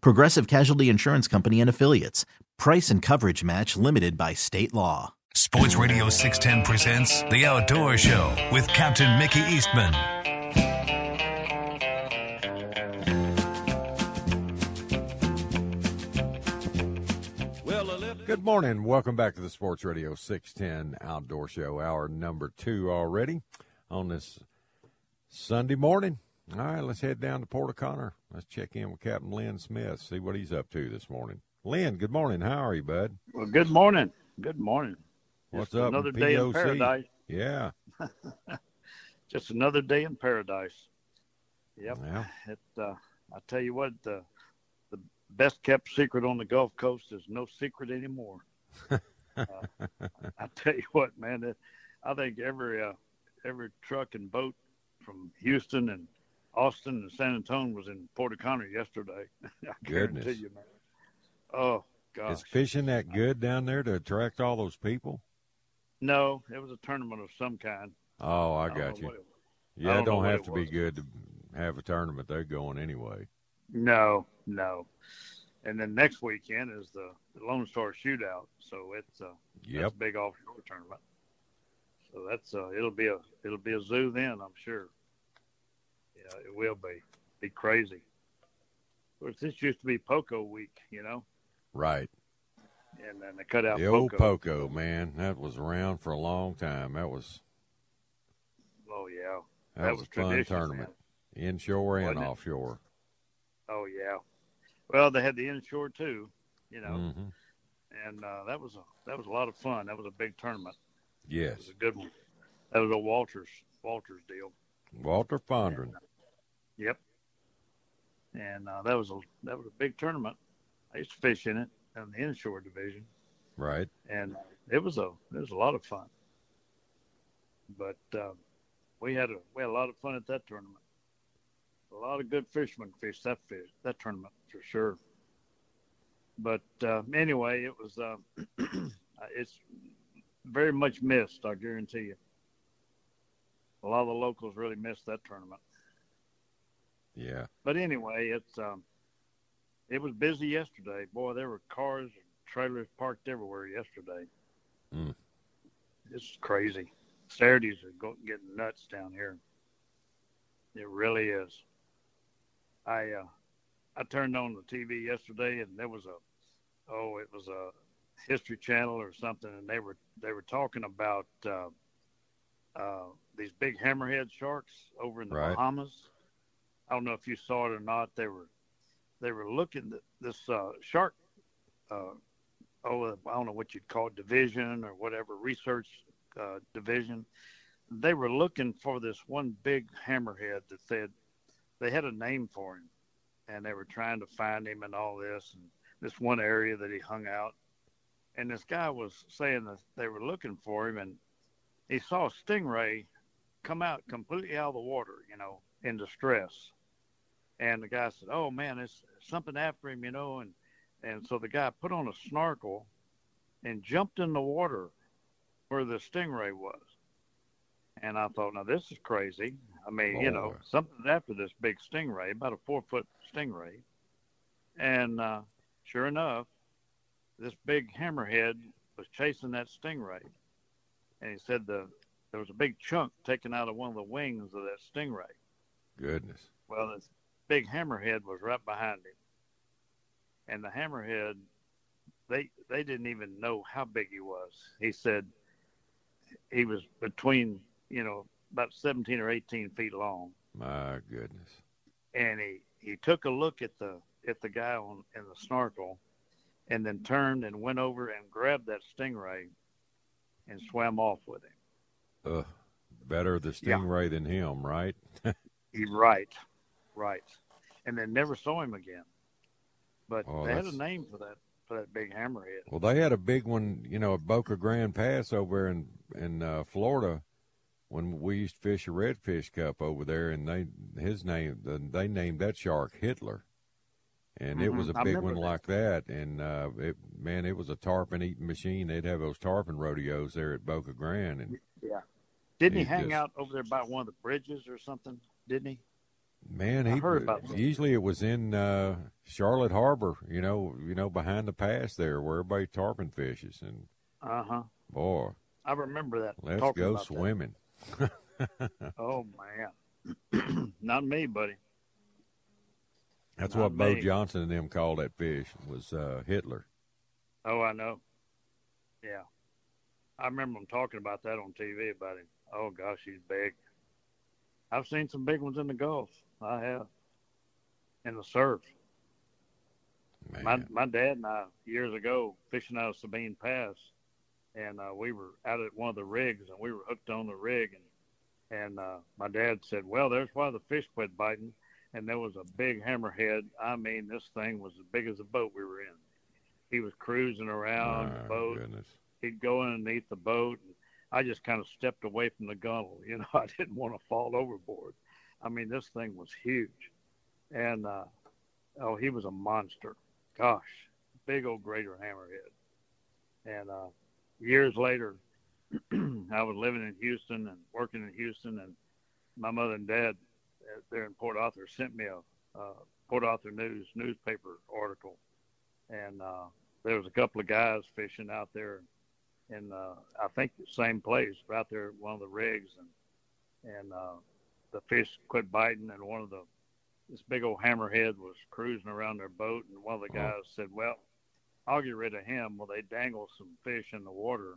Progressive Casualty Insurance Company and Affiliates. Price and coverage match limited by state law. Sports Radio 610 presents The Outdoor Show with Captain Mickey Eastman. Good morning. Welcome back to the Sports Radio 610 Outdoor Show, hour number two already on this Sunday morning. All right, let's head down to Port O'Connor. Let's check in with Captain Lynn Smith, see what he's up to this morning. Lynn, good morning. How are you, bud? Well, good morning. Good morning. What's Just up? Another day in paradise. Yeah. Just another day in paradise. Yep. Yeah. It. Uh, I tell you what, the the best kept secret on the Gulf Coast is no secret anymore. uh, I tell you what, man. It, I think every uh, every truck and boat from Houston and Austin and San Antonio was in Port O'Connor yesterday. I Goodness. you. Oh gosh. Is fishing that good down there to attract all those people? No, it was a tournament of some kind. Oh, I got know you. it. Yeah, it don't know don't have it to be good to have a tournament. They're going anyway. No, no. And then next weekend is the, Lone Star Shootout, so it's uh, that's Yep. a big offshore tournament. So that's uh, it'll be a it'll be a zoo then, I'm sure. Yeah, it will be. Be crazy. Of course, this used to be Poco Week, you know, Right. and then they cut out The old Poco. Poco, man. That was around for a long time. That was Oh yeah, that, That was, was a fun tournament. Inshore and Wasn't it? offshore. oh yeah. Well, they had the inshore too, you know, hmm and uh, that was a that was a lot of fun. That was a big tournament. It Yes. was a good one. That was a Walters Walters deal. Walter Fondren. Yep. And uh, that was a that was a big tournament. I used to fish in it in the inshore division, Right. and it was a it was a lot of fun. But uh, we had a we had a lot of fun at that tournament. A lot of good fishermen fished that fish that tournament for sure. But uh, anyway, it was uh, it's very much missed. I guarantee you. A lot of the locals really missed that tournament. Yeah. But anyway, it's um, it was busy yesterday. Boy, there were cars and trailers parked everywhere yesterday. Mm. It's crazy. Saturdays are go- getting nuts down here. It really is. I uh, I turned on the TV yesterday, and there was a oh, it was a History Channel or something, and they were they were talking about uh, uh, these big hammerhead sharks over in the Right. Bahamas. I don't know if you saw it or not. They were they were looking at this uh, shark. Uh, oh, I don't know what you'd call it, division or whatever research uh, division. They were looking for this one big hammerhead that said they had a name for him, and they were trying to find him and all this and this one area that he hung out. And this guy was saying that they were looking for him, and he saw a stingray come out completely out of the water, you know, in distress. And the guy said, "Oh man, it's something after him, you know." And and so the guy put on a snorkel and jumped in the water where the stingray was. And I thought, now this is crazy. I mean, you know, something's after this big stingray, about a four foot stingray. And uh, sure enough, this big hammerhead was chasing that stingray. And he said the there was a big chunk taken out of one of the wings of that stingray. Goodness. Well, big hammerhead was right behind him. And the hammerhead they they didn't even know how big he was. He said he was between you know about 17 or 18 feet long, My goodness. and he he took a look at the at the guy on in the snorkel, and then turned and went over and grabbed that stingray, and swam off with him. Ugh. Better the Yeah. stingray than him, right? He right, right, and then never saw him again. But Oh, they had a name for that for that big hammerhead. Well, they had a big one, you know, at Boca Grande Pass over in in uh, Florida when we used to fish a redfish cup over there, and they his name they named that shark Hitler, and it was a Mhm, big one that. like that, and uh, it man, it was a tarpon eating machine. They'd have those tarpon rodeos there at Boca Grande, and Yeah. Didn't he, He hang just- out over there by one of the bridges or something? Didn't he? Man, he usually it was in uh, Charlotte Harbor, you know, you know, behind the pass there where everybody tarpon fishes, and Uh huh. boy, I remember that. let's go swimming. Oh man, not me, buddy. That's Not what Bo. Johnson and them called that fish was uh, Hitler. Oh, I know. Yeah, I remember them talking about that on TV about him. Oh gosh, he's big. I've seen some big ones in the Gulf. I have. In the surf. Man. My my dad and I years ago fishing out of Sabine Pass, and uh, we were out at one of the rigs, and we were hooked on the rig, and and uh, my dad said, "Well, there's why the fish quit biting." And there was a big hammerhead. I mean, this thing was as big as the boat we were in. He was cruising around the boat. goodness. He'd go underneath the boat, and I just kind of stepped away from the gunnel. You know, I didn't want to fall overboard. I mean, this thing was huge, and uh, oh, he was a monster. Gosh, big old greater hammerhead. And uh, years later, I was living in Houston and working in Houston, and my mother and dad uh, there in Port Arthur sent me a uh, Port Arthur News newspaper article, and uh, there was a couple of guys fishing out there, in uh, I think the same place, out there one of the rigs, and and uh, the fish quit biting, and one of the this big old hammerhead was cruising around their boat, and one of the Oh. guys said, "Well, I'll get rid of him." Well, they dangled some fish in the water,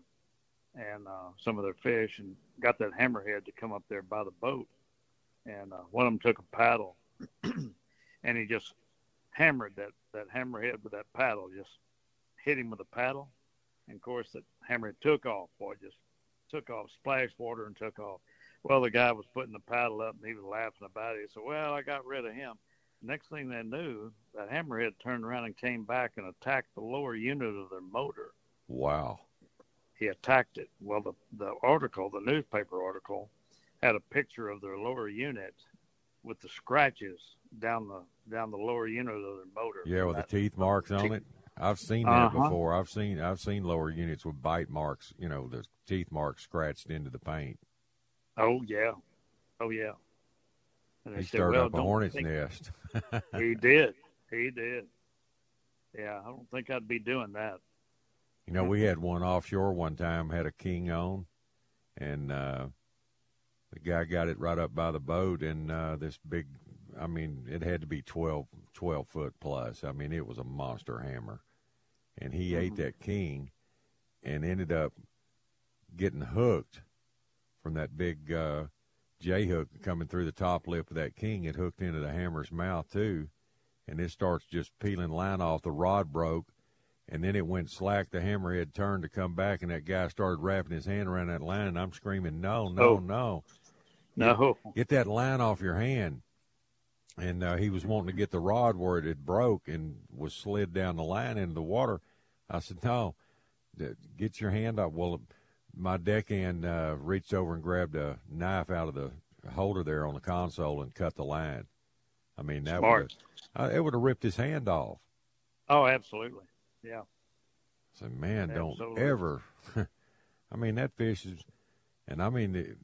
and uh, some of their fish, and got that hammerhead to come up there by the boat, and uh, one of them took a paddle, and he just hammered that that hammerhead with that paddle, just hit him with a paddle, and of course that hammerhead took off, boy, just took off, splashed water and took off. Well, the guy was putting the paddle up and he was laughing about it. He said, Well, I got rid of him. Next thing they knew, that hammerhead turned around and came back and attacked the lower unit of their motor. Wow. He attacked it. Well, the, the article, the newspaper article, had a picture of their lower unit with the scratches down the down the lower unit of their motor. Yeah, with the teeth marks on teeth- it. I've seen that Uh-huh. before. I've seen I've seen lower units with bite marks. You know, the teeth marks scratched into the paint. Oh yeah, oh yeah. And He said, stirred well, up a hornet's think- nest. He did. He did. Yeah, I don't think I'd be doing that. You know, we had one offshore one time, had a king on, and uh, the guy got it right up by the boat, and uh, this big, I mean, it had to be 12, 12 foot plus. I mean, it was a monster hammer. And he ate that king and ended up getting hooked from that big uh, J hook coming through the top lip of that king. It hooked into the hammer's mouth, too. And it starts just peeling line off. The rod broke and then it went slack. The hammerhead turned to come back, and that guy started wrapping his hand around that line. And I'm screaming, "No, no, Oh. no! No. Get that line off your hand!" And uh, he was wanting to get the rod where it had broke and was slid down the line into the water. I said, "No, get your hand off." Well, my deckhand uh, reached over and grabbed a knife out of the holder there on the console and cut the line. I mean, that Smart. would uh, it would have ripped his hand off. Oh, absolutely. Yeah. So man, don't ever. I mean that fish is, and I mean, it-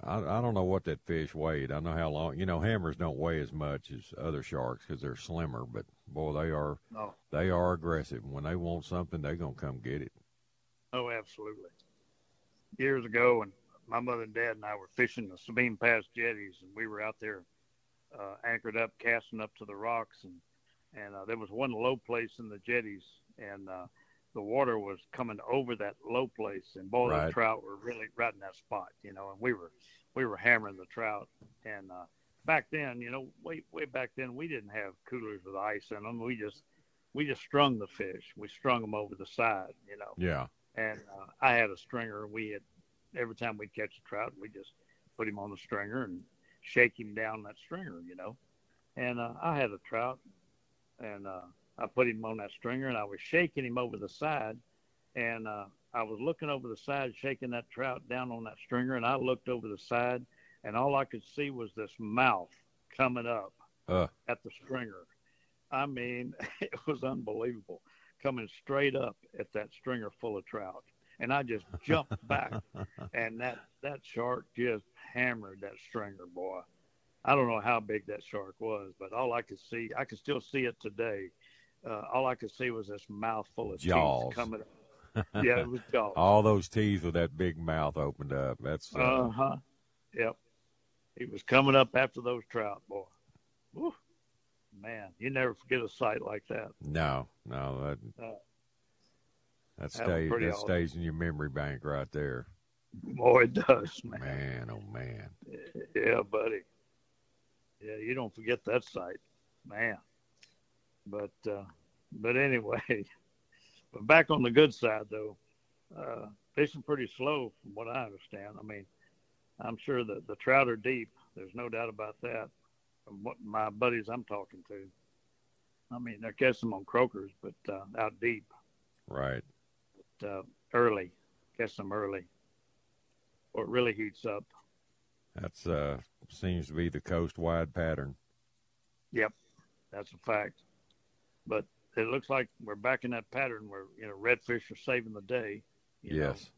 I I don't know what that fish weighed. I know how long. You know, hammers don't weigh as much as other sharks because they're slimmer. But boy, they are No. they are aggressive. When they want something, they're gonna come get it. Oh, absolutely. Years ago, and my mother and dad and I were fishing the Sabine Pass jetties, and we were out there uh, anchored up, casting up to the rocks, and and uh, there was one low place in the jetties, and uh, the water was coming over that low place, and boy, Right. those trout were really right in that spot, you know. And we were we were hammering the trout, and uh, back then, you know, way way back then, we didn't have coolers with ice in them. We just we just strung the fish. We strung them over the side, you know. Yeah. And uh, I had a stringer. We had every time we'd catch a trout, we just put him on the stringer and shake him down that stringer, you know. And uh, I had a trout, and uh, I put him on that stringer, and I was shaking him over the side, and uh, I was looking over the side, shaking that trout down on that stringer, and I looked over the side, and all I could see was this mouth coming up Uh, at the stringer. I mean, it was unbelievable, coming straight up at that stringer full of trout, and I just jumped back, and that that shark just hammered that stringer, boy. I don't know how big that shark was, but all I could see, I can still see it today. Uh, all I could see was this mouth full of Jaws. teeth coming up. Yeah, it was jaws. all those teeth with that big mouth opened up. That's Uh huh. Yep. He was coming up after those trout, boy. Woo. Man, you never forget a sight like that. no, no, that Uh, that that stays pretty that awesome. stays in your memory bank right there. Boy, it does, man. Man, oh man. Yeah, buddy. Yeah, you don't forget that sight, man. But uh, but anyway, but back on the good side though, uh, fishing pretty slow from what I understand. I mean, I'm sure that the trout are deep. There's no doubt about that. What my buddies I'm talking to, I mean they're catching them on croakers, but uh, out deep, Right. uh, early, catch them early, or it really heats up. That's uh seems to be the coast wide pattern. Yep, that's a fact. But it looks like we're back in that pattern where you know redfish are saving the day. you know. yes.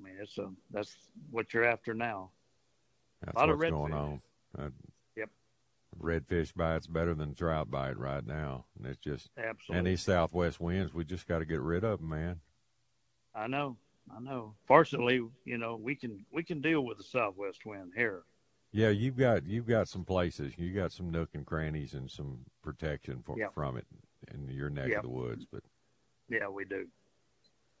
I mean it's a that's what you're after now. That's lot of what's going redfish. on. Uh. Redfish bite's better than trout bite right now. And it's just Absolutely. and these southwest winds, we just got to get rid of them, man. I know, I know. Fortunately, you know we can we can deal with the southwest wind here. Yeah, you've got you've got some places. You got some nook and crannies and some protection for, Yep. from it in your neck Yep. of the woods. But Yeah, we do.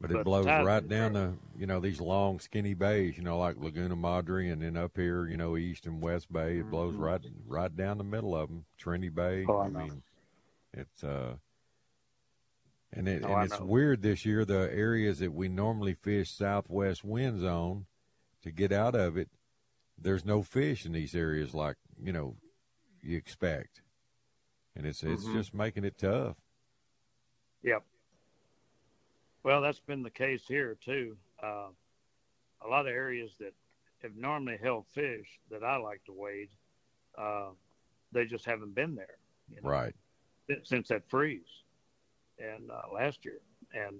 But But it blows right down the you know these long skinny bays. You know like Laguna Madre and then up here you know east and west bay. It blows Mhm. right right down the middle of them. Trinity Bay. Oh, I know. mean, it's uh. And it, Oh, and I it's weird this year. The areas that we normally fish southwest wind zone, to get out of it, there's no fish in these areas like you know you expect, and it's it's Mhm. just making it tough. Yep. Well, that's been the case here too. Uh, a lot of areas that have normally held fish that I like to wade, uh, they just haven't been there. You know, Right. since that freeze and uh, last year. And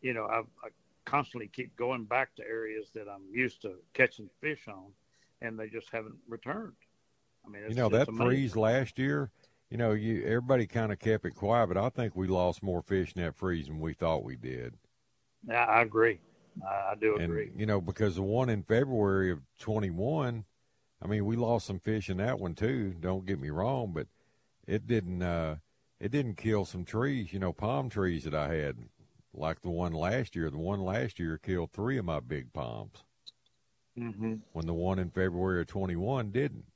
you know, I, I constantly keep going back to areas that I'm used to catching fish on, and they just haven't returned. I mean, it's, you know that amazing. freeze last year. You know, you everybody kind of kept it quiet, but I think we lost more fish in that freeze than we thought we did. Yeah, I agree. I, I do And agree. you know, because the one in February of twenty one, I mean, we lost some fish in that one too. Don't get me wrong, but it didn't. uh It didn't kill some trees. You know, palm trees that I had, like the one last year. The one last year killed three of my big palms. hmm When the one in February of twenty one didn't.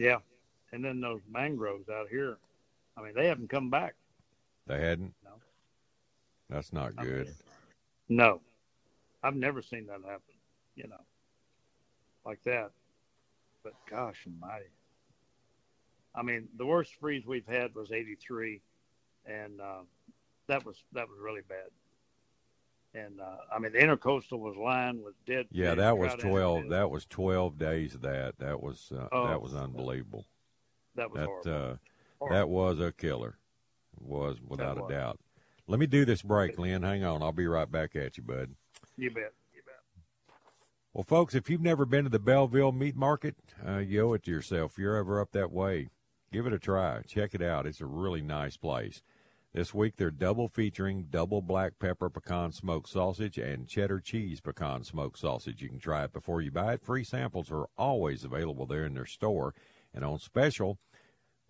Yeah, and then those mangroves out here. I mean, they haven't come back. They hadn't. No. That's not I good. mean, no, I've never seen that happen. You know, like that. But gosh almighty. I mean, the worst freeze we've had was '83, and uh, that was that was really bad. And uh, I mean, the intercoastal was lined with dead. Yeah, that was twelve. That was twelve days of that. That was uh, Oh. that was unbelievable. that was That uh, that was a killer. Was without was. a doubt. Let me do this break, Lynn. Hang on. I'll be right back at you, bud. you bet. You bet. Well, folks, if you've never been to the Belleville Meat Market, uh, you owe it to yourself. If you're ever up that way, give it a try. Check it out. It's a really nice place. This week they're double featuring double black pepper pecan smoked sausage and cheddar cheese pecan smoked sausage. You can try it before you buy it. Free samples are always available there in their store. And on special,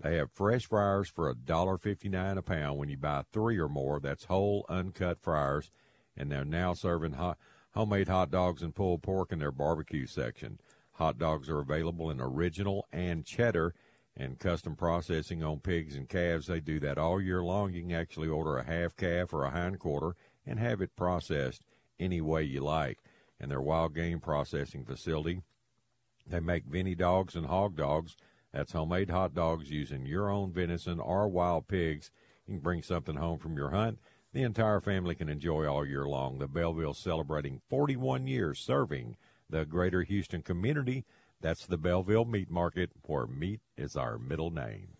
They have fresh fryers for $1.59 a pound when you buy three or more. That's whole, uncut fryers. And they're now serving hot, homemade hot dogs and pulled pork in their barbecue section. Hot dogs are available in original and cheddar and custom processing on pigs and calves. They do that all year long. You can actually order a half calf or a hind quarter and have it processed any way you like. And their wild game processing facility, they make Vinny dogs and hog dogs. That's homemade hot dogs using your own venison or wild pigs. You can bring something home from your hunt. The entire family can enjoy all year long. The Belleville celebrating 41 years serving the greater Houston community. That's the Belleville Meat Market, where meat is our middle name.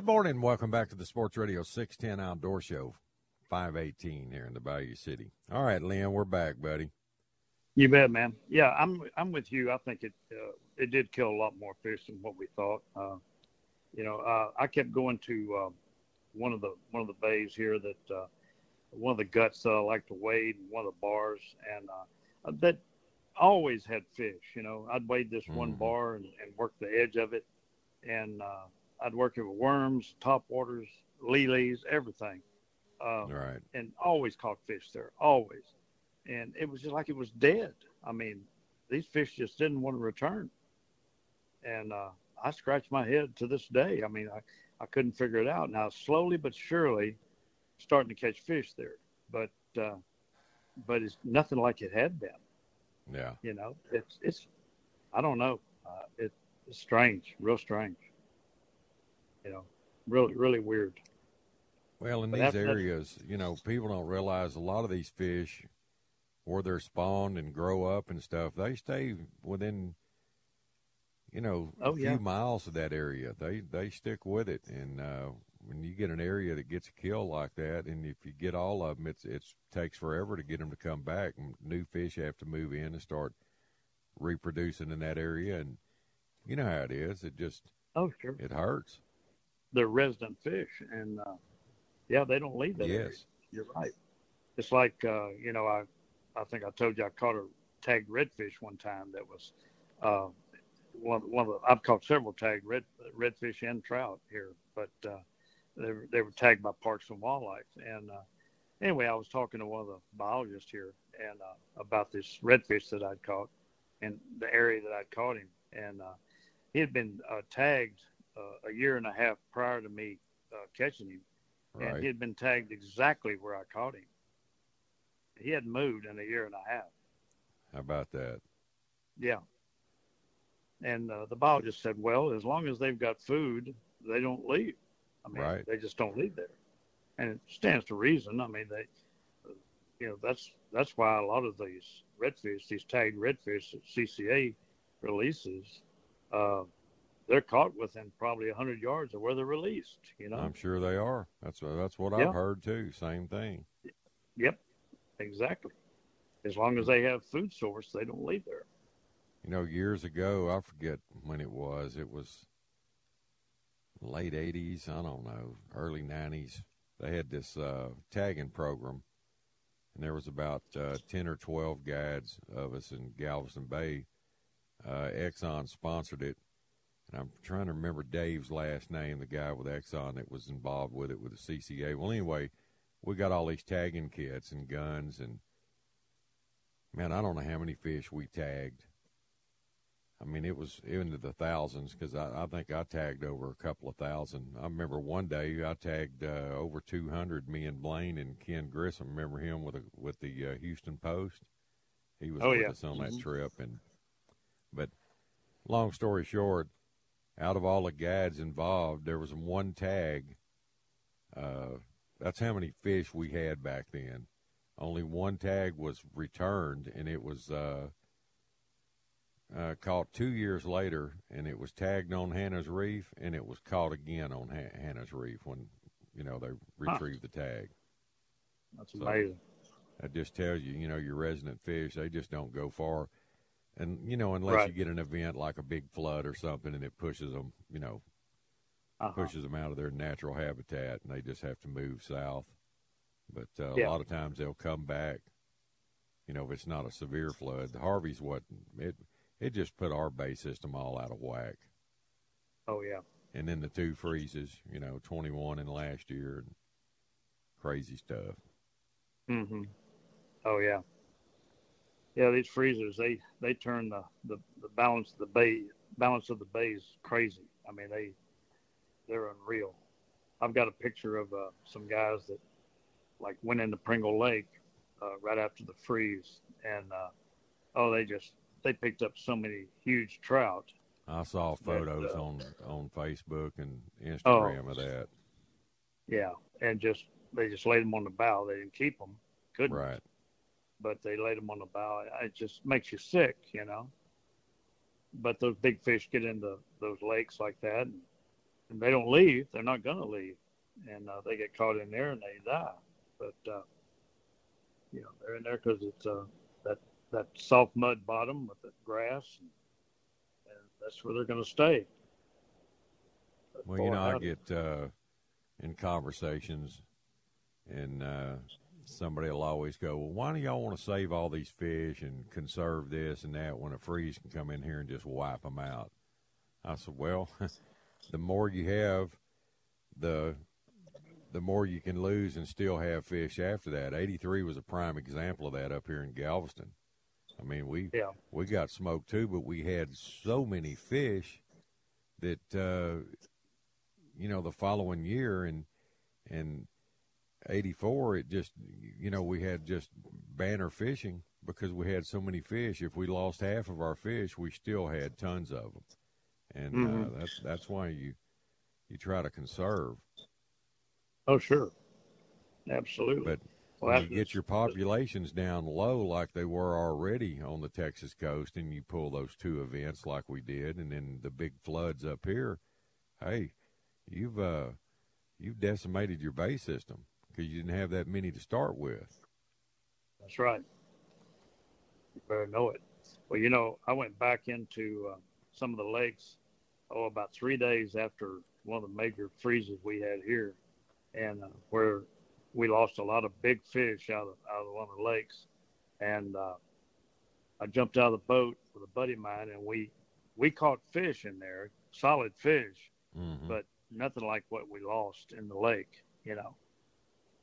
Good morning. Welcome back to the Sports Radio 610 Outdoor Show, 518 here in the Bayou City. All right, Lynn, we're back, buddy. You bet, man. Yeah, I'm I'm with you. I think it uh, it did kill a lot more fish than what we thought. Uh, you know, uh, I kept going to uh, one of the one of the bays here that uh, one of the guts that I like to wade, and one of the bars, and uh, that always had fish. You know, I'd wade this one Mhm. bar and, and work the edge of it, and uh, I'd work it with worms, top waters, lilies, everything, uh, right. and always caught fish there, always. And it was just like it was dead. I mean, these fish just didn't want to return. And uh, I scratched my head to this day. I mean, I, I couldn't figure it out. Now, slowly but surely, starting to catch fish there, but uh, but it's nothing like it had been. Yeah. You know, it's it's I don't know. Uh, it, it's strange, real strange. You know, really really weird. Well, in But these areas, you know, people don't realize a lot of these fish, where they're spawned and grow up and stuff, they stay within, you know, a Oh, few yeah. miles of that area. They they stick with it, and uh, when you get an area that gets a kill like that, and if you get all of them, it's it takes forever to get them to come back. New fish have to move in and start reproducing in that area, and you know how it is. It just Oh sure, it hurts. They're resident fish, and uh, yeah, they don't leave that area. Yes. You're right. It's like uh, you know, I I think I told you I caught a tagged redfish one time that was uh, one one of the, I've caught several tagged red redfish and trout here, but uh, they were, they were tagged by Parks and Wildlife. And uh, anyway, I was talking to one of the biologists here and uh, about this redfish that I'd caught and the area that I'd caught him, and uh, he had been uh, tagged uh, a year and a half prior to me uh, catching him and he had been tagged exactly where I caught him. He hadn't moved in a year and a half. How about that? Yeah. And uh, the biologist said, well, as long as they've got food, they don't leave. I mean, Right. they just don't leave there. And it stands to reason. I mean, they you know that's that's why a lot of these redfish, these tagged redfish that CCA releases, uh, they're caught within probably hundred yards of where they're released. You know, I'm sure they are. That's that's what Yeah. I've heard too. Same thing. Yep, exactly. As long as they have food source, they don't leave there. You know, years ago, I forget when it was. It was late '80s. I don't know, early '90s. They had this uh, tagging program, and there was about uh, ten or twelve guides of us in Galveston Bay. Uh, Exxon sponsored it, and I'm trying to remember Dave's last name, the guy with Exxon that was involved with it with the CCA. Well, anyway, we got all these tagging kits and guns, and man, I don't know how many fish we tagged. I mean, it was into the thousands because I, I think I tagged over a couple of thousand. I remember one day I tagged uh, over 200. Me and Blaine and Ken Grissom. Remember him with a, with the uh, Houston Post. He was Oh, with yeah. us on that Mhm. trip, and but long story short, out of all the guides involved, there was one tag. Uh, that's how many fish we had back then. Only one tag was returned, and it was uh, uh, caught two years later, and it was tagged on Hanna's Reef, and it was caught again on ha- Hanna's Reef when you know they retrieved the tag. That's So- amazing. That just tells you, you know, your resident fish, they just don't go far. And, you know, unless Right. you get an event like a big flood or something and it pushes them, you know, Uh-huh. pushes them out of their natural habitat and they just have to move south. But uh, Yeah. a lot of times they'll come back, you know, if it's not a severe flood. The Harvey's what it, it just put our bay system all out of whack. Oh yeah. And then the two freezes, you know, 21 in last year and crazy stuff. Mm hmm Oh yeah. Yeah, these freezers they they turn the, the, the balance of the bay balance of the bays crazy. I mean they they're unreal. I've got a picture of uh, some guys that like went into Pringle Lake uh, right after the freeze, and uh, oh they just they picked up so many huge trout. I saw photos uh, on on Facebook and Oh. Instagram of that. Yeah, and just they just laid them on the bow. They didn't keep them, couldn't. Right. But they laid them on the bow. It just makes you sick, you know. But those big fish get into those lakes like that, and, and they don't leave. They're not going to leave, and uh, they get caught in there and they die. But uh, you know, they're in there because it's uh, that that soft mud bottom with the grass, and, and that's where they're going to stay. But Well, you know, I get uh, in conversations, and uh, somebody will always go, "Well, why do y'all want to save all these fish and conserve this and that when a freeze can come in here and just wipe them out?" I said, "Well, the more you have, the the more you can lose and still have fish after that. 83 was a prime example of that up here in Galveston. I mean, we Yeah. we got smoked too, but we had so many fish that uh, you know the following year and and 84 it just you know we had just banner fishing because we had so many fish. If we lost half of our fish we still had tons of them and uh, Mhm. that's that's why you you try to conserve. Oh, sure, absolutely. but Well, when you get your populations down low like they were already on the Texas coast and you pull those two events like we did and then the big floods up here, hey, you've uh you've decimated your bay system because you didn't have that many to start with. That's right. You better know it. Well, you know, I went back into uh, some of the lakes, oh, about three days after one of the major freezes we had here, and uh, where we lost a lot of big fish out of out of one of the lakes, and uh, I jumped out of the boat with a buddy of mine, and we we caught fish in there, solid fish, Mhm. but nothing like what we lost in the lake. You know,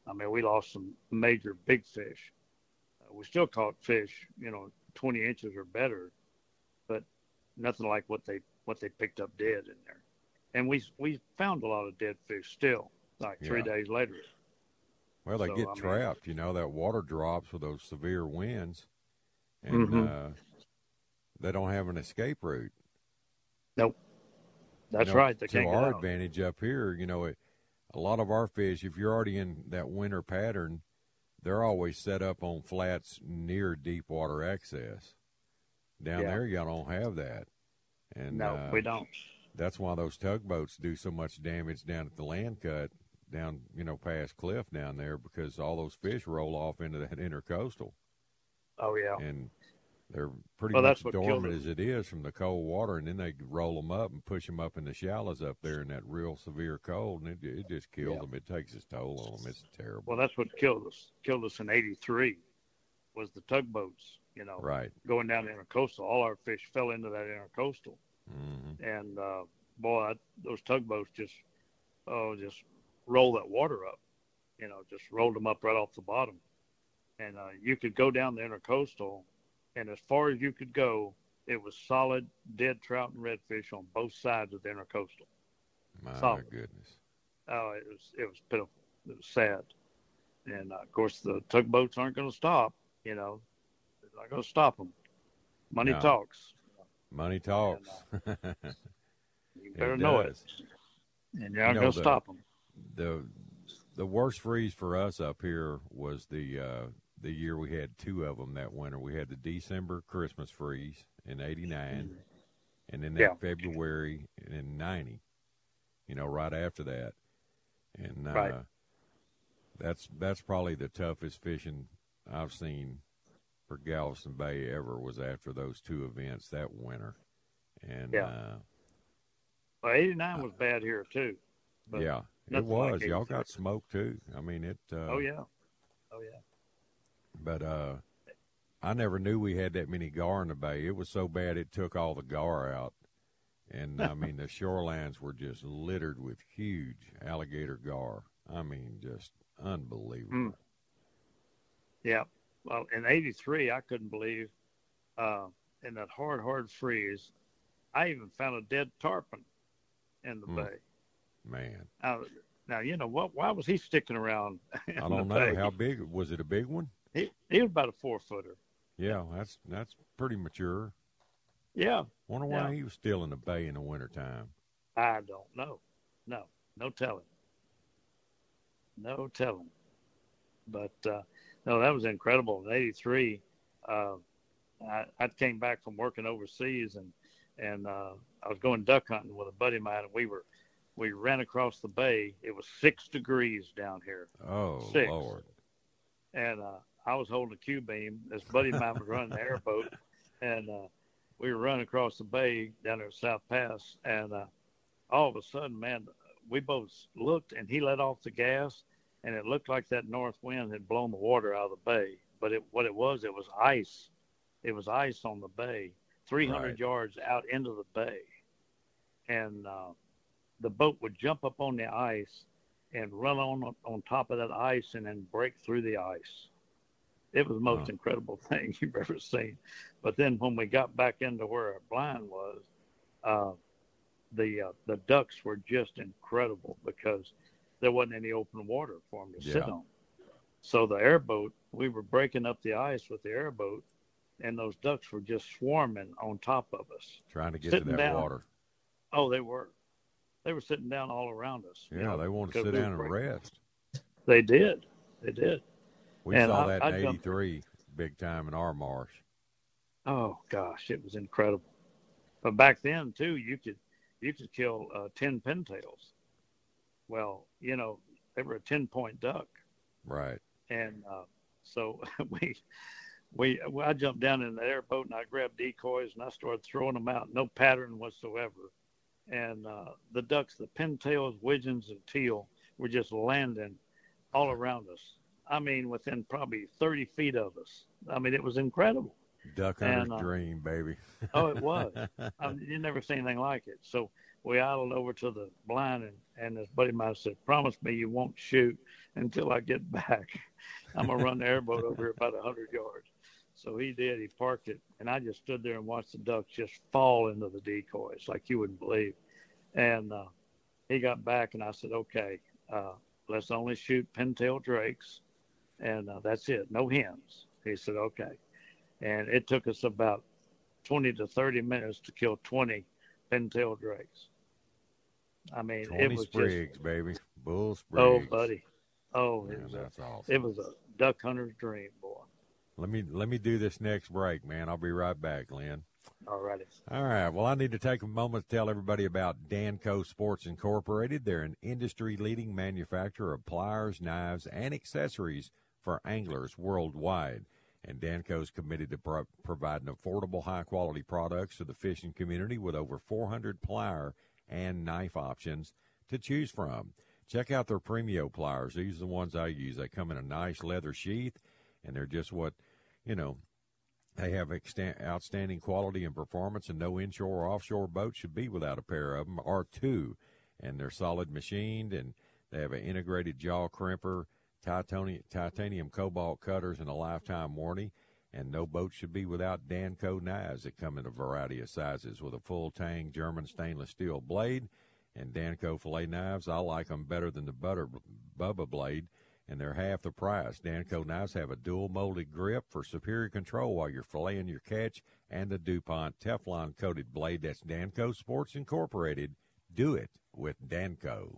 I mean, we lost some major big fish. Uh, we still caught fish, you know, 20 inches or better, but nothing like what they what they picked up dead in there. And we we found a lot of dead fish still, like three Yeah. days later. Well, they So, get I mean- trapped, you know, that water drops with those severe winds and Mhm. uh they don't have an escape route. Nope, that's You know, right. They to our out. advantage up here, you know, it, a lot of our fish, if you're already in that winter pattern, they're always set up on flats near deep water access. Down Yeah. there, y'all don't have that. And no, uh, we don't. That's why those tugboats do so much damage down at the land cut, down you know past Cliff down there, because all those fish roll off into that intercoastal, Oh yeah. and they're pretty Well, much killed dormant as it is from the cold water, and then they roll them up and push them up in the shallows up there in that real severe cold, and it, it just kills Yeah. them. It takes its toll on them. It's terrible. Well, that's what killed us. Killed us in '83 was the tugboats. You know, right. going down the intercoastal. All our fish fell into that intercoastal, hmm and uh, boy, I, those tugboats just oh, just roll that water up. You know, just rolled them up right off the bottom, and uh, you could go down the intercoastal, and as far as you could go, it was solid dead trout and redfish on both sides of the intercoastal. My Solid. goodness. Oh, it was it was pitiful. It was sad, and uh, of course the tugboats aren't going to stop. You know, they're not going to stop them. Money No. talks. Money talks. You It better know it, and you're not going to stop them. the the worst freeze for us up here was the uh, the year we had two of them that winter. We had the December Christmas freeze in '89, and then that Yeah. February in '90. You know, right after that, and uh, Right. that's that's probably the toughest fishing I've seen for Galveston Bay ever was after those two events that winter, and Yeah. uh, Well, '89 was bad here too. Yeah, it nothing like was. Y'all got smoked too. I mean, it. Uh, Oh yeah. Oh yeah. But uh, I never knew we had that many gar in the bay. It was so bad it took all the gar out, and I mean the shorelines were just littered with huge alligator gar. I mean, just unbelievable. Mm. Yeah. Well, in '83, I couldn't believe uh, in that hard, hard freeze. I even found a dead tarpon in the Mm. bay. Man, Now, now you know what? Why was he sticking around? I don't know bay? how big was it. A big one? He, he was about a four footer. Yeah, that's that's pretty mature. Yeah. Wonder why Yeah. he was still in the bay in the wintertime. I don't know. No, no telling. No telling. But uh, no, that was incredible. In '83, uh, I, I came back from working overseas, and and uh, I was going duck hunting with a buddy of mine, and we were we ran across the bay. It was six degrees down here, Oh Six. Lord, and uh, I was holding a Q beam. This buddy of mine was running the airboat, and uh, we were running across the bay down there at South Pass, and uh, all of a sudden, man, we both looked, and he let off the gas, and it looked like that north wind had blown the water out of the bay. But it, what it was, it was ice. It was ice on the bay, 300 Right. yards out into the bay, and uh, the boat would jump up on the ice and run on on top of that ice and then break through the ice. It was the most Huh. incredible thing you've ever seen. But then when we got back into where our blind was, uh, the uh, the ducks were just incredible because there wasn't any open water for them to sit on. So the airboat, we were breaking up the ice with the airboat, and those ducks were just swarming on top of us. trying to get Sitting to that down. water. Oh, they were. They were sitting down all around us. you Yeah, know, they want to sit down and rest. They did. They did. We And saw I- that I in jumped- '83, big time in our marsh. Oh gosh, it was incredible. But back then too, you could you could kill uh, ten pintails. Well, you know, they were a ten point duck, Right. and uh, so we we I jumped down in the airboat and I grabbed decoys and I started throwing them out, no pattern whatsoever. And uh, the ducks, the pintails, widgeons, and teal were just landing all around us. I mean, within probably 30 feet of us. I mean, it was incredible. Duck hunter's uh, dream, baby. Oh, it was. I mean, you never seen anything like it. So we idled over to the blind, and, and this buddy of mine said, "Promise me you won't shoot until I get back. I'm gonna run the airboat over here about a hundred yards." So he did. He parked it, and I just stood there and watched the ducks just fall into the decoys like you wouldn't believe. And uh, he got back, and I said, "Okay, uh, let's only shoot pintail drakes, and uh, that's it. No hens." He said, "Okay." And it took us about 20 to 30 minutes to kill 20 pintail drakes. I mean, it was sprigs, just baby. Bull sprigs. oh, buddy, oh, it was a, that's awesome. it was a duck hunter's dream, boy. Let me let me do this next break, man. I'll be right back, Lynn. All righty. All right. Well, I need to take a moment to tell everybody about Danco Sports Incorporated. They're an industry leading manufacturer of pliers, knives, and accessories for anglers worldwide. And Danco is committed to pro- providing affordable, high quality products to the fishing community with over 400 plier and knife options to choose from. Check out their Premio pliers. These are the ones I use. They come in a nice leather sheath, and they're just what, you know, they have extant- outstanding quality and performance, and no inshore or offshore boat should be without a pair of them or two. And they're solid machined, and they have an integrated jaw crimper, titanium, titanium cobalt cutters, and a lifetime warranty. And no boat should be without Danco knives that come in a variety of sizes with a full tang German stainless steel blade. And Danco fillet knives, I like them better than the butter Bubba blade and they're half the price. Danco knives have a dual molded grip for superior control while you're filleting your catch, and the DuPont Teflon coated blade. That's Danco Sports Incorporated. Do it with Danco.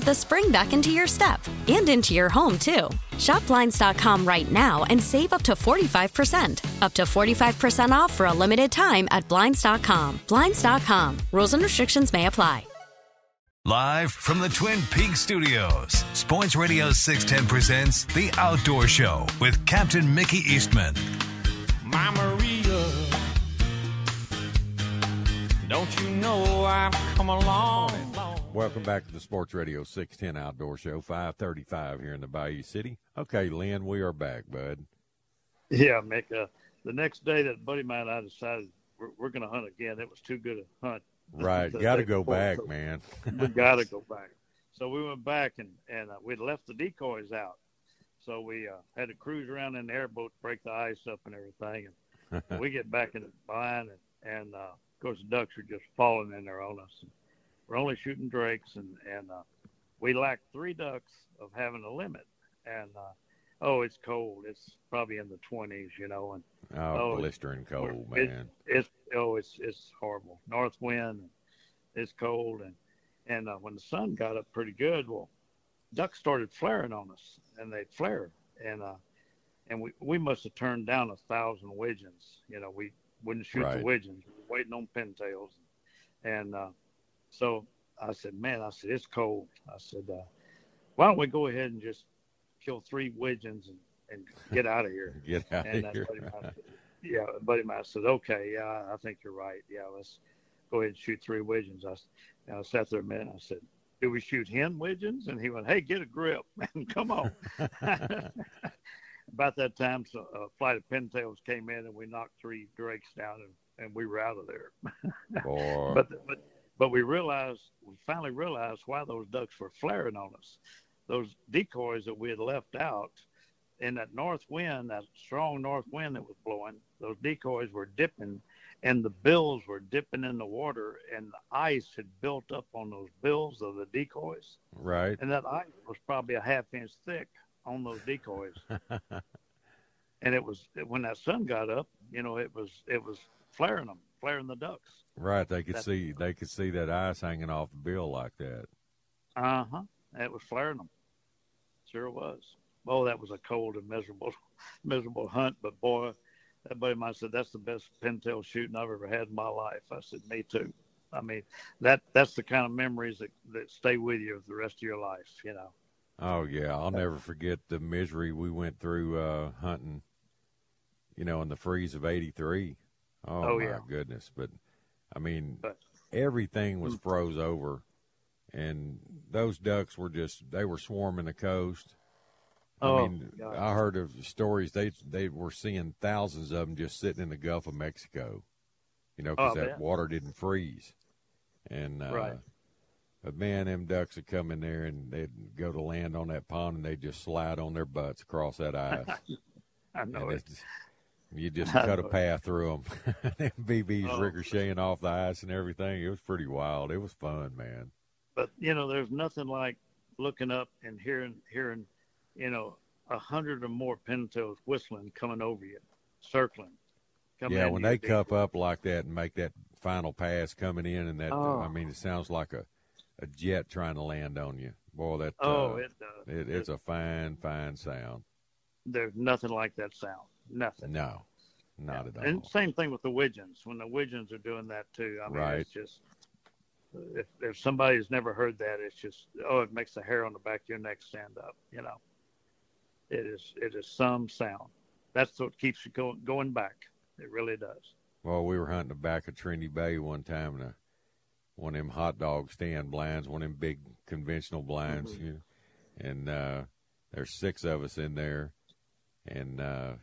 the spring back into your step and into your home, too. Shop Blinds.com right now and save up to 45%. Up to 45% off for a limited time at Blinds.com. Blinds.com. Rules and restrictions may apply. Live from the Twin Peaks studios, Sports Radio 610 presents The Outdoor Show with Captain Mickey Eastman. My Maria, don't you know I've come along? Welcome back to the Sports Radio 610 Outdoor Show, 535 here in the Bayou City. Okay, Lynn, we are back, bud. Yeah, Mick. Uh, the next day that buddy of mine and I decided we're, we're going to hunt again. It was too good a hunt. Right. Got to go back, so man. we got to go back. So we went back and, and uh, we'd left the decoys out. So we uh, had to cruise around in the airboat, break the ice up and everything. And we get back in the blind, and, and uh, of course, the ducks are just falling in there on us. We're only shooting drakes, and, and uh, we lack three ducks of having a limit. And uh, oh, it's cold. It's probably in the 20s, you know. And oh, oh blistering cold, it, man. It's oh, it's it's horrible. North wind. It's cold, and and uh, when the sun got up pretty good, well, ducks started flaring on us, and they'd flare, and uh, and we we must have turned down a thousand widgeons. You know, we wouldn't shoot Right. the widgeons. We were waiting on pintails, and uh, so I said, man, I said it's cold. I said, uh, why don't we go ahead and just kill three widgeons and, and get out of here? Get out and of here. buddy mine yeah, buddy mine said, okay, yeah, I think you're right. Yeah, let's go ahead and shoot three widgeons. I, and I sat there a minute. I said, do we shoot hen widgeons? And he went, hey, get a grip and come on. About that time, so a flight of pintails came in and we knocked three drakes down and, and we were out of there. But but but we realized we finally realized why those ducks were flaring on us. those decoys that we had left out in that north wind, that strong north wind that was blowing, those decoys were dipping and the bills were dipping in the water and the ice had built up on those bills of the decoys. Right. And that ice was probably a half inch thick on those decoys. and it was when that sun got up, you know, it was it was flaring them, flaring the ducks. Right. They could That- see they could see that ice hanging off the bill like that. Uh huh. It was flaring them. Sure was. Oh, that was a cold and miserable, miserable hunt. But boy, that buddy of mine said that's the best pintail shooting I've ever had in my life. I said, me too. I mean, that that's the kind of memories that that stay with you the rest of your life. You know. Oh yeah, I'll never forget the misery we went through uh, hunting. You know, in the freeze of '83. Oh, Oh, my yeah. goodness! But I mean, But- everything was Mm. froze over, and those ducks were just—they were swarming the coast. Oh, I mean, God. I heard of stories they they were seeing thousands of them just sitting in the Gulf of Mexico. You know, because Oh, that water didn't freeze, and uh, Right. but man, them ducks would come in there and they'd go to land on that pond and they'd just slide on their butts across that ice. I know And it. You just cut a path through them. BBs Oh. ricocheting off the ice and everything. It was pretty wild. It was fun, man. But you know, there's nothing like looking up and hearing hearing, you know, a hundred or more pintails whistling coming over you, circling. coming yeah, when they cup up like that and make that final pass coming in, and that Oh. I mean, it sounds like a, a jet trying to land on you. Boy, that Oh, uh, it does. it, it's a fine, fine sound. There's nothing like that sound. Nothing. No, not at all. And same thing with the widgeons. When the widgeons are doing that too, I mean, Right. it's just if if somebody's never heard that, it's just oh, it makes the hair on the back of your neck stand up. You know, it is it is some sound. That's what keeps you going going back. It really does. Well, we were hunting the back of Trinity Bay one time, and a, one of them hot dog stand blinds, one of them big conventional blinds, Mm-hmm. you know, and uh, there's six of us in there, and uh,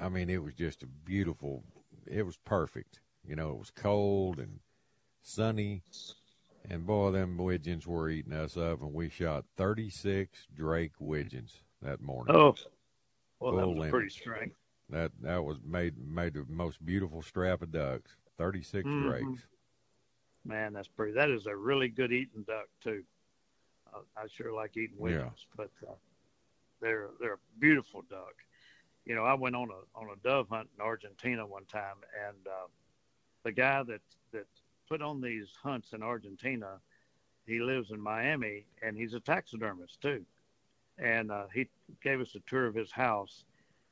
I mean, it was just a beautiful. It was perfect. You know, it was cold and sunny, and boy, them widgeons were eating us up, and we shot 36 Drake widgeons that morning. Oh, well, that was limit. pretty strength. That that was made made the most beautiful strap of ducks. Thirty Mhm. drakes. Man, that's pretty. That is a really good eating duck too. Uh, I sure like eating Yeah. widgeons, but uh, they're they're a beautiful duck. You know, I went on a on a dove hunt in Argentina one time, and uh, the guy that that put on these hunts in Argentina, he lives in Miami, and he's a taxidermist too. And uh, he gave us a tour of his house,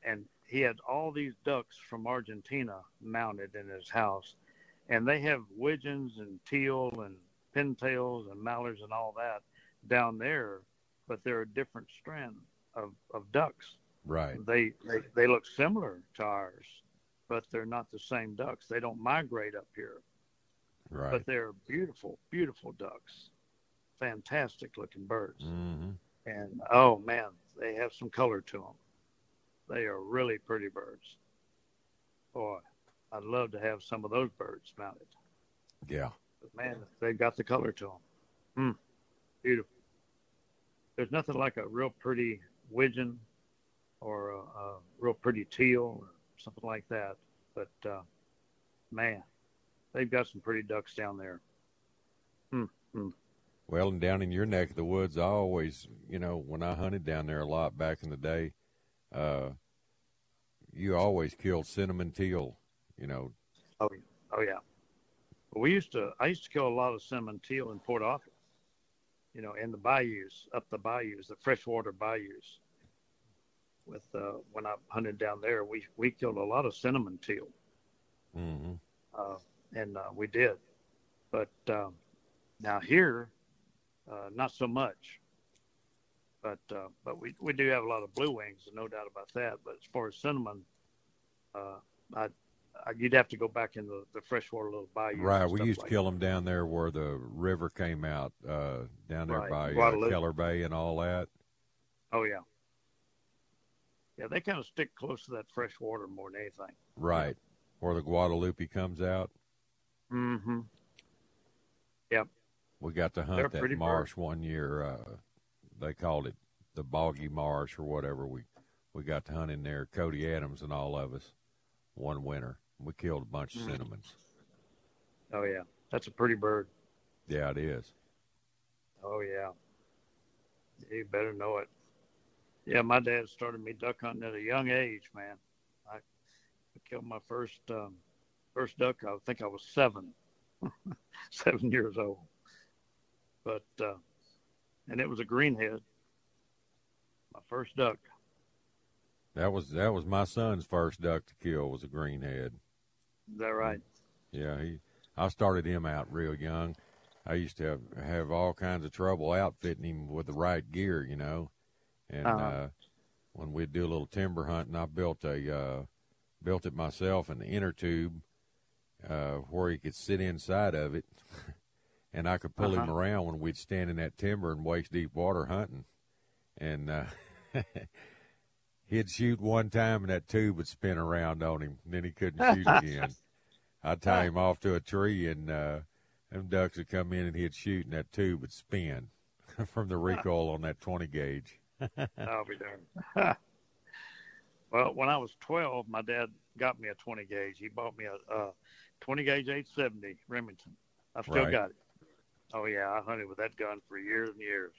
and he had all these ducks from Argentina mounted in his house, and they have widgeons and teal and pintails and mallards and all that down there, but they're a different strand of, of ducks. Right. They, they they look similar to ours, but they're not the same ducks. They don't migrate up here, Right. but they're beautiful, beautiful ducks, fantastic looking birds. hmm And oh man, they have some color to them. They are really pretty birds. Boy, I'd love to have some of those birds mounted. Yeah. But man, they've got the color to them. Mm, beautiful. There's nothing like a real pretty widgeon or a, a real pretty teal or something like that. But uh, man, they've got some pretty ducks down there. Hmm. hmm. Well, and down in your neck of the woods, I always, you know, when I hunted down there a lot back in the day, uh, you always killed cinnamon teal. You know. Oh, oh yeah. We used to. I used to kill a lot of cinnamon teal in Port Arthur. You know, in the bayous, up the bayous, the freshwater bayous. With uh, when I hunted down there, we we killed a lot of cinnamon teal, hmm uh, and uh, we did. But um, now here, uh, not so much. But uh, but we we do have a lot of blue wings, no doubt about that. But as far as cinnamon, uh, I, I you'd have to go back in the, the freshwater little bayou. Right. We used to kill them down there where the river came out, uh, down there Right. by Keller Bay and all that. Oh yeah. Yeah, they kind of stick close to that fresh water more than anything. Right. Where the Guadalupe comes out. Mm-hmm. Yep. We got to They're hunt that marsh one year uh, they called it the Boggy Marsh or whatever. We we got to hunt in there. Cody Adams and all of us one winter. We killed a bunch of Mhm. cinnamons. Oh yeah, that's a pretty bird. Yeah, it is. Oh yeah, you better know it. Yeah, my dad started me duck hunting at a young age, man. I, I killed my first um, first duck. I think I was seven, seven years old. But uh, and it was a greenhead. My first duck. That was that was my son's first duck to kill was a greenhead. Is that right? Yeah, he. I started him out real young. I used to have, have all kinds of trouble outfitting him with the right gear, you know. And Uh-huh. uh, when we'd do a little timber hunting, I built a uh, built it myself an inner tube uh, where he could sit inside of it, and I could pull him Uh-huh. around when we'd stand in that timber and waist deep water hunting. And uh, he'd shoot one time, and that tube would spin around on him. And then he couldn't shoot again. I'd tie him off to a tree, and uh, them ducks would come in, and he'd shoot, and that tube would spin from the recoil on that 20 gauge. I'll be darned. well, when I was 12, my dad got me a 20 gauge. He bought me a, a 20 gauge 870 Remington. I've still Right. got it. Oh yeah, I hunted with that gun for years and years.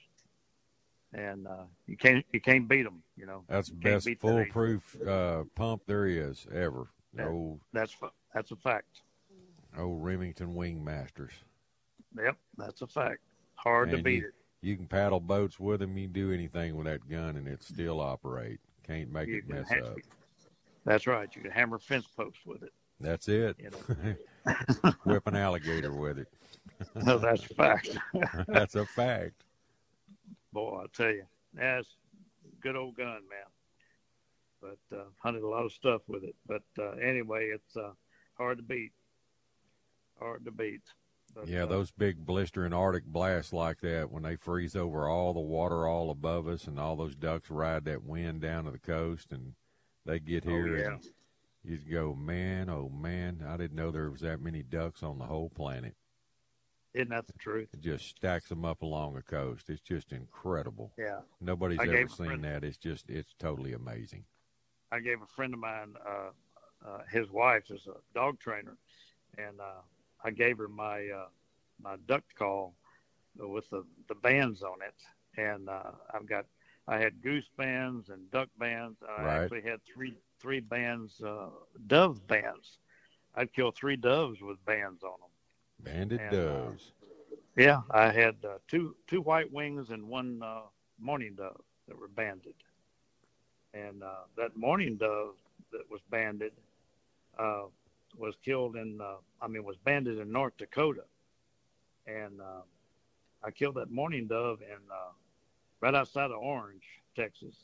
And uh, you can't you can't beat them, you know. That's the You best beat that eight- foolproof uh, pump there is ever. That- Old, That's that's a fact. old Remington Wingmasters. Yep, that's a fact. Hard to beat you, it. You can paddle boats with them. You can do anything with that gun, and it still operate. Can't make You it can mess ha- up. That's right. You can hammer fence posts with it. That's it. You Whip an alligator with it. No, that's a fact. that's a fact. Boy, I tell you, that's a good old gun, man. But uh, hunted a lot of stuff with it. But uh, anyway, it's uh, hard to beat. Hard to beat. But, Yeah, uh, those big blistering Arctic blasts like that, when they freeze over all the water all above us, and all those ducks ride that wind down to the coast, and they get Oh, here, yeah. and you go, man, oh man, I didn't know there was that many ducks on the whole planet. Isn't that the truth? It just stacks them up along the coast. It's just incredible. Yeah. Nobody's I ever seen friend- that. It's just, it's totally amazing. I gave a friend of mine, uh, uh, his wife is a dog trainer, and uh, I gave her my uh, my duck call with the, the bands on it, and uh, I've got I had goose bands and duck bands. I Right. actually had three three bands, uh, dove bands. I'd kill three doves with bands on them. Banded And, uh, doves. Yeah, I had uh, two two white wings and one uh, mourning dove that were banded, and uh, that mourning dove that was banded uh, was killed in uh, I mean was banded in North Dakota, and uh, I killed that mourning dove in uh, right outside of Orange, Texas,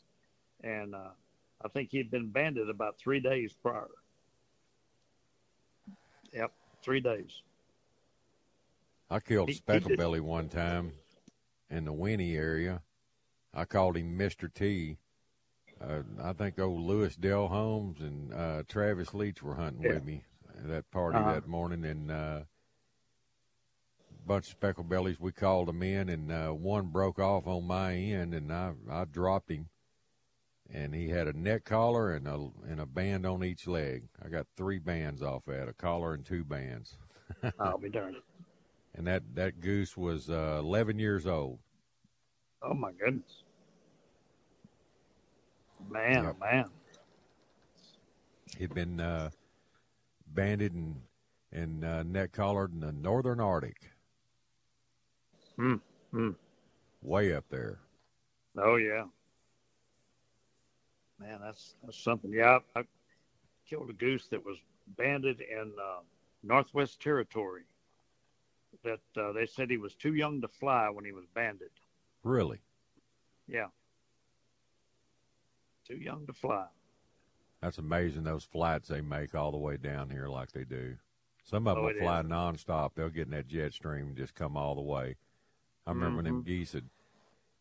and uh, I think he'd been banded about three days prior. Yep, three days. I killed He- he Belly one time in the Winnie area. I called him Mr. T. Uh, I think old Lewis Dell Holmes and uh, Travis Leach were hunting Yeah. with me that party Uh-huh. that morning, and uh, a bunch of speckle bellies. We called them in, and uh, one broke off on my end, and I I dropped him, and he had a neck collar and a and a band on each leg. I got three bands off that, a collar and two bands. I'll be darned. and that that goose was uh, 11 years old. Oh my goodness. Man, Yep. oh man. He'd been uh, banded and and uh, neck collared in the northern Arctic, Hmm. Hmm. way up there. Oh yeah. Man, that's that's something. Yeah, I, I killed a goose that was banded in uh, Northwest Territory. That uh, they said he was too young to fly when he was banded. Really, Yeah. Too young to fly. That's amazing. Those flights they make all the way down here like they do. Some of them Oh, will fly is. nonstop. They'll get in that jet stream and just come all the way. I remember when them geese had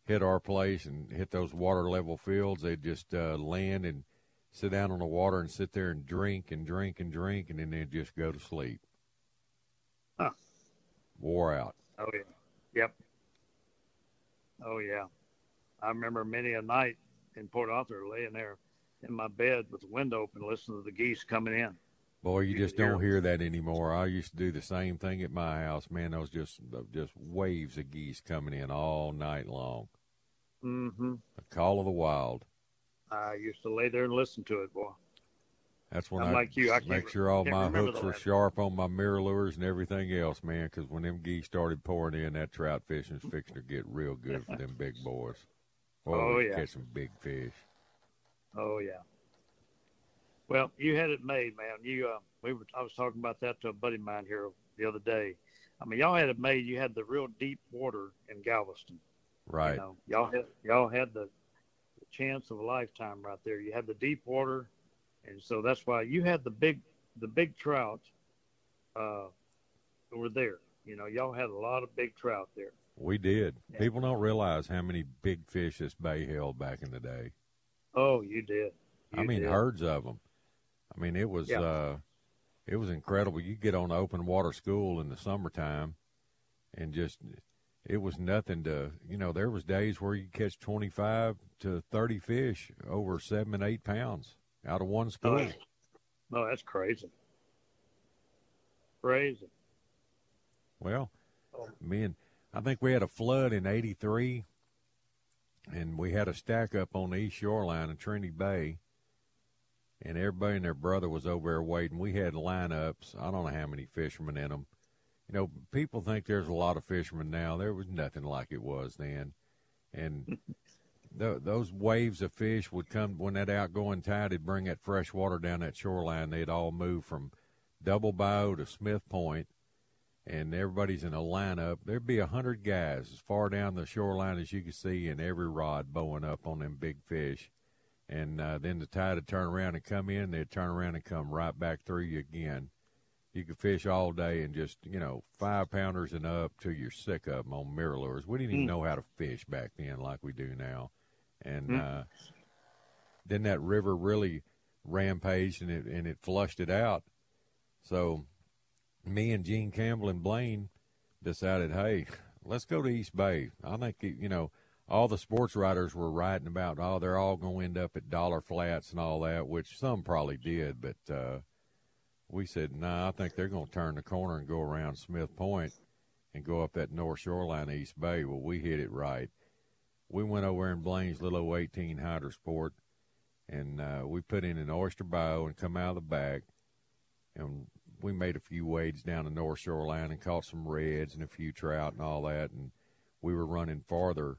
hit our place and hit those water level fields. They'd just uh, land and sit down on the water and sit there and drink and drink and drink, and then they'd just go to sleep. Huh. Wore out. Oh yeah. Yep. Oh yeah. I remember many a night in Port Arthur laying there in my bed with the window open, listening to the geese coming in. Boy, you just don't hear that anymore. I used to do the same thing at my house. Man, those just just waves of geese coming in all night long. Mm-hmm. The call of the wild. I used to lay there and listen to it, boy. That's when I'm I like you. I make sure all my hooks were sharp on my MirrOlures and everything else, man. Because when them geese started pouring in, that trout fishing's fixing to get real good for them big boys. Boy, Oh, yeah. catch some big fish. Oh yeah. Well, you had it made, man. You, uh, we were. I was talking about that to a buddy of mine here the other day. I mean, y'all had it made. You had the real deep water in Galveston. Right. You know, y'all had y'all had the, the chance of a lifetime right there. You had the deep water, and so that's why you had the big the big trout. Uh, were there. You know, y'all had a lot of big trout there. We did. People don't realize how many big fish this bay held back in the day. Oh, you did. I mean, did. herds of them. I mean, it was Yeah. uh, it was incredible. You get on open water school in the summertime, and just it was nothing to you know. There was days where you catch twenty five to thirty fish over seven and eight pounds out of one school. Oh, No, that's crazy. Crazy. Well, Oh. me and I think we had a flood in '83, and we had a stack up on the east shoreline of Trinity Bay, and everybody and their brother was over there waiting. We had lineups. I don't know how many fishermen in them. You know, people think there's a lot of fishermen now. There was nothing like it was then, and th- those waves of fish would come when that outgoing tide would bring that fresh water down that shoreline. They'd all move from Double Bayou to Smith Point and everybody's in a lineup. There'd be a hundred guys as far down the shoreline as you could see, and every rod bowing up on them big fish. And uh, then the tide would turn around and come in. They'd turn around and come right back through you again. You could fish all day and just you know five pounders and up till you're sick of them on MirrOlures. We didn't even Mm. know how to fish back then like we do now. And Mm. uh, then that river really rampaged and it and it flushed it out. So me and Gene Campbell and Blaine decided, hey, let's go to East Bay. I think you know all the sports writers were writing about, oh, they're all going to end up at Dollar Flats and all that, which some probably did, but uh, we said, no, nah, I think they're going to turn the corner and go around Smith Point and go up that north shoreline East Bay. Well, we hit it right. We went over in Blaine's little 018 Hydra-Sport, and uh, we put in an Oyster Bayou and come out of the back, and we made a few wades down the north shoreline and caught some reds and a few trout and all that, and we were running farther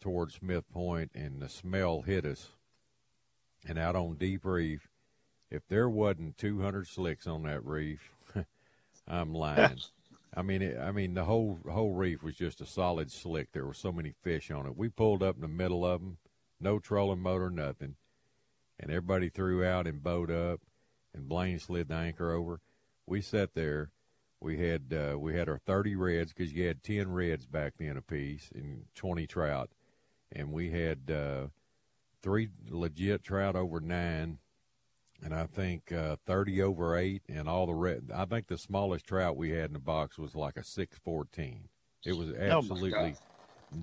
towards Smith Point, and the smell hit us. And out on Deep Reef, if there wasn't 200 slicks on that reef, I'm lying. I mean, it, I mean the whole whole reef was just a solid slick. There were so many fish on it. We pulled up in the middle of them, no trolling motor, nothing, and everybody threw out and bowed up, and Blaine slid the anchor over. We sat there. We had uh, we had our 30 reds because you had 10 reds back then apiece and 20 trout, and we had uh, three legit trout over nine, and I think uh, 30 over eight, and all the red. I think the smallest trout we had in the box was like a 614. It was absolutely God.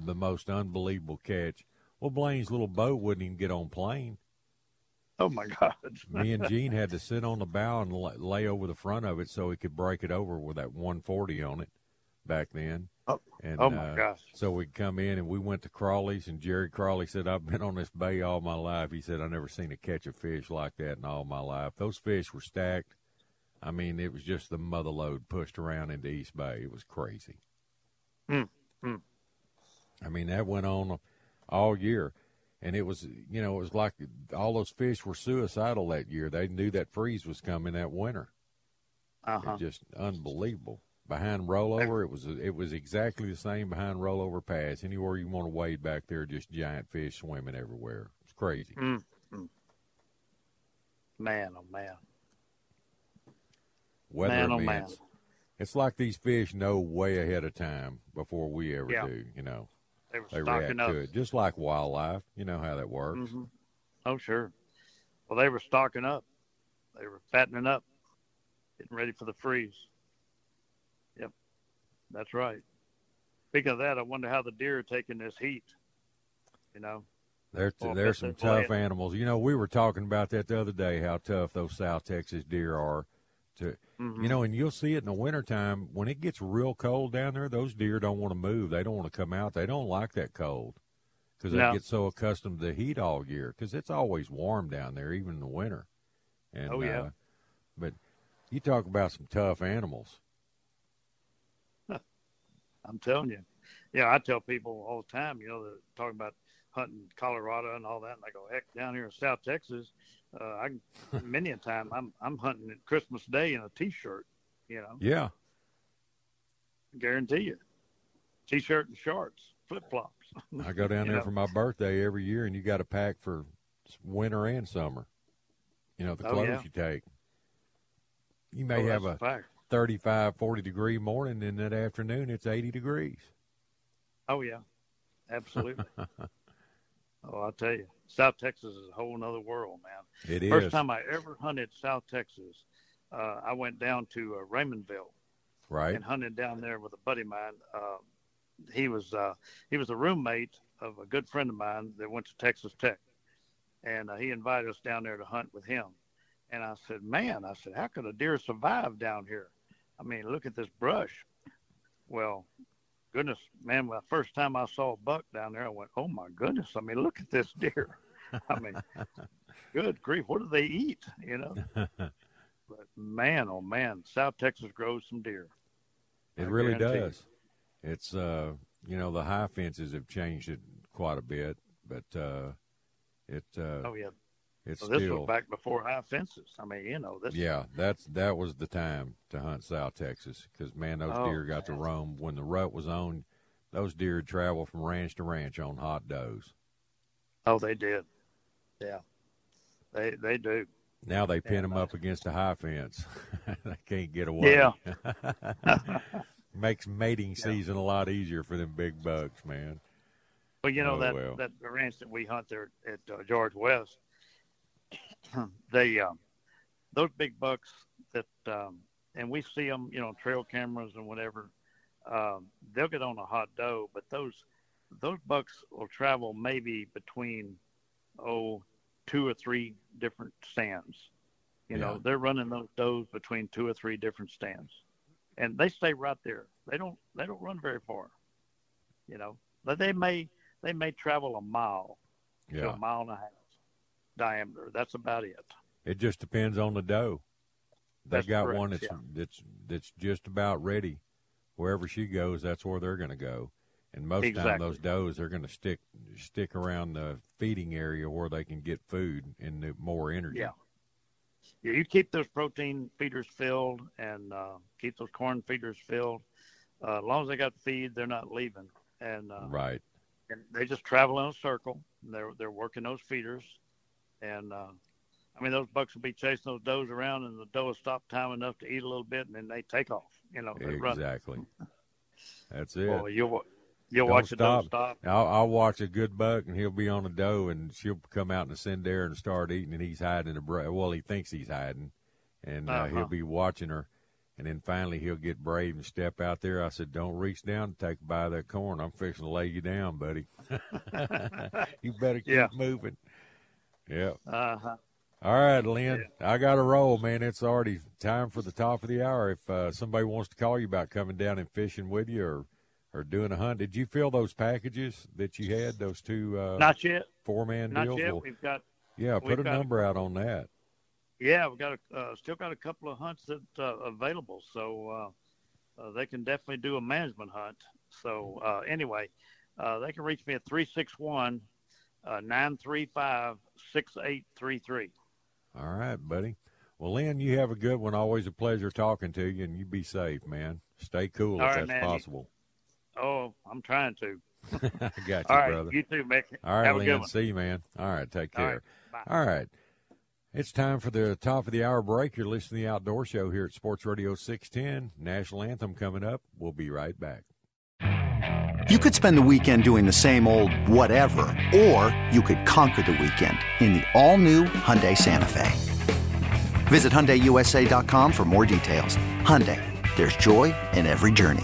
the most unbelievable catch. Well, Blaine's little boat wouldn't even get on plane. Oh my God! Me and Gene had to sit on the bow and lay over the front of it so he could break it over with that 140 on it back then. Oh, And, oh my uh, gosh! So we'd come in and we went to Crawley's, and Jerry Crawley said, I've been on this bay all my life. He said, I've never seen a catch of fish like that in all my life. Those fish were stacked. I mean, it was just the mother load pushed around into East Bay. It was crazy. Mm, mm. I mean, that went on all year. And it was, you know, it was like all those fish were suicidal that year. They knew that freeze was coming that winter. Uh-huh. Just unbelievable. Behind rollover, it was it was exactly the same behind rollover pass. Anywhere you want to wade back there, just giant fish swimming everywhere. It's crazy. Mm, mm. Man, oh man! Weather Man, oh, events. It's like these fish know way ahead of time before we ever Yeah. do. You know, They were they stocking react up. to it, just like wildlife. You know how that works. hmm Oh sure. Well, they were stocking up. They were fattening up, getting ready for the freeze. Yep, that's right. Speaking of that, I wonder how the deer are taking this heat. You know. Well, there's but some they're tough animals. You know, we were talking about that the other day. How tough those South Texas deer are. To Mhm. you know, and you'll see it in the wintertime when it gets real cold down there. Those deer don't want to move. They don't want to come out. They don't like that cold because they No. get so accustomed to the heat all year. Because it's always warm down there, even in the winter. And, Oh, yeah. Uh, but you talk about some tough animals. Huh. I'm telling you. Yeah, I tell people all the time, you know, they're talking about hunting Colorado and all that, and I go, heck, down here in South Texas, uh, I many a time I'm I'm hunting at Christmas Day in a T-shirt, you know, Yeah. guarantee you, T-shirt and shorts, flip flops. I go down there know? for my birthday every year, and you got to pack for winter and summer. You know, the Oh, clothes yeah. you take. You may Oh, have a a fact. 35, 40 degree morning, and that afternoon it's 80 degrees. Oh yeah, absolutely. oh, I'll tell you, South Texas is a whole nother world, man. It First is. time I ever hunted South Texas, uh, I went down to uh, Raymondville Right. and hunted down there with a buddy of mine. Uh, he was uh, he was a roommate of a good friend of mine that went to Texas Tech, and uh, he invited us down there to hunt with him. And I said, "Man, I said, how could a deer survive down here? I mean, look at this brush." Well, goodness, man, the first time I saw a buck down there, I went, "Oh my goodness! I mean, look at this deer. I mean, good grief, what do they eat? You know." But man, oh man, South Texas grows some deer. It I really you. does. It's uh, you know, the high fences have changed it quite a bit, but uh, it uh, Oh yeah. it's So this still was back before high fences. I mean, you know, this. Yeah, that's that was the time to hunt South Texas because man, those Oh, deer got to roam when the rut was on. Those deer travel from ranch to ranch on hot does. Oh, they did. Yeah. They they do. Now they pin them up against a high fence. they can't get away. Yeah. Makes mating season a lot easier for them big bucks, man. Well, you know Oh, that well. that ranch that we hunt there at uh, George West, they um, those big bucks that um, and we see them, you know, trail cameras and whatever. Um, they'll get on a hot doe, but those those bucks will travel maybe between oh two or three different stands. You know, they're running those does between two or three different stands, and they stay right there. They don't they don't run very far. You know, but they may they may travel a mile to Yeah. a mile and a half diameter. That's about it. It just depends on the doe. They That's got correct, one that's yeah. that's that's just about ready. Wherever she goes, that's where they're going to go. And most of time, those does are going to stick stick around the feeding area where they can get food and more energy. Yeah. Yeah, you keep those protein feeders filled and uh, keep those corn feeders filled. Uh, as long as they got feed, they're not leaving. And uh, Right. and they just travel in a circle. They're they're working those feeders, and uh, I mean those bucks will be chasing those does around, and the doe will stop time enough to eat a little bit, and then they take off. You know. Exactly. That's it. Well, you'll you'll Don't watch doe stop. I'll, I'll watch a good buck, and he'll be on a doe, and she'll come out in the send there and start eating, and he's hiding in the bra- well, he thinks he's hiding, and uh, Uh-huh. he'll be watching her, and then finally he'll get brave and step out there. I said, "Don't reach down and take a bite of that corn. I'm fixing to lay you down, buddy. you better keep Yeah. moving." Yeah. Uh huh. All right, Lynn. I got to roll, man. It's already time for the top of the hour. If uh, somebody wants to call you about coming down and fishing with you or or doing a hunt, did you fill those packages that you had? Those two uh, Not yet. four man Not yet. Well, We've got yeah, put a number out on that. Yeah, we've got a, uh, still got a couple of hunts that uh, available, so uh, uh, they can definitely do a management hunt. So uh, anyway, uh, they can reach me at 361 uh, 935 6833. All right, buddy. Well, Lynn, you have a good one. Always a pleasure talking to you, and you be safe, man. Stay cool All if right, that's man. Possible. Oh, I'm trying to. I got you, All right, brother. you too, Mick. All right, Have a good Lynn. one. See you, man. All right, take All care. right, All right. It's time for the top of the hour break. You're listening to the Outdoor Show here at Sports Radio 610. National Anthem coming up. We'll be right back. You could spend the weekend doing the same old whatever, or you could conquer the weekend in the all-new Hyundai Santa Fe. Visit HyundaiUSA.com for more details. Hyundai, there's joy in every journey.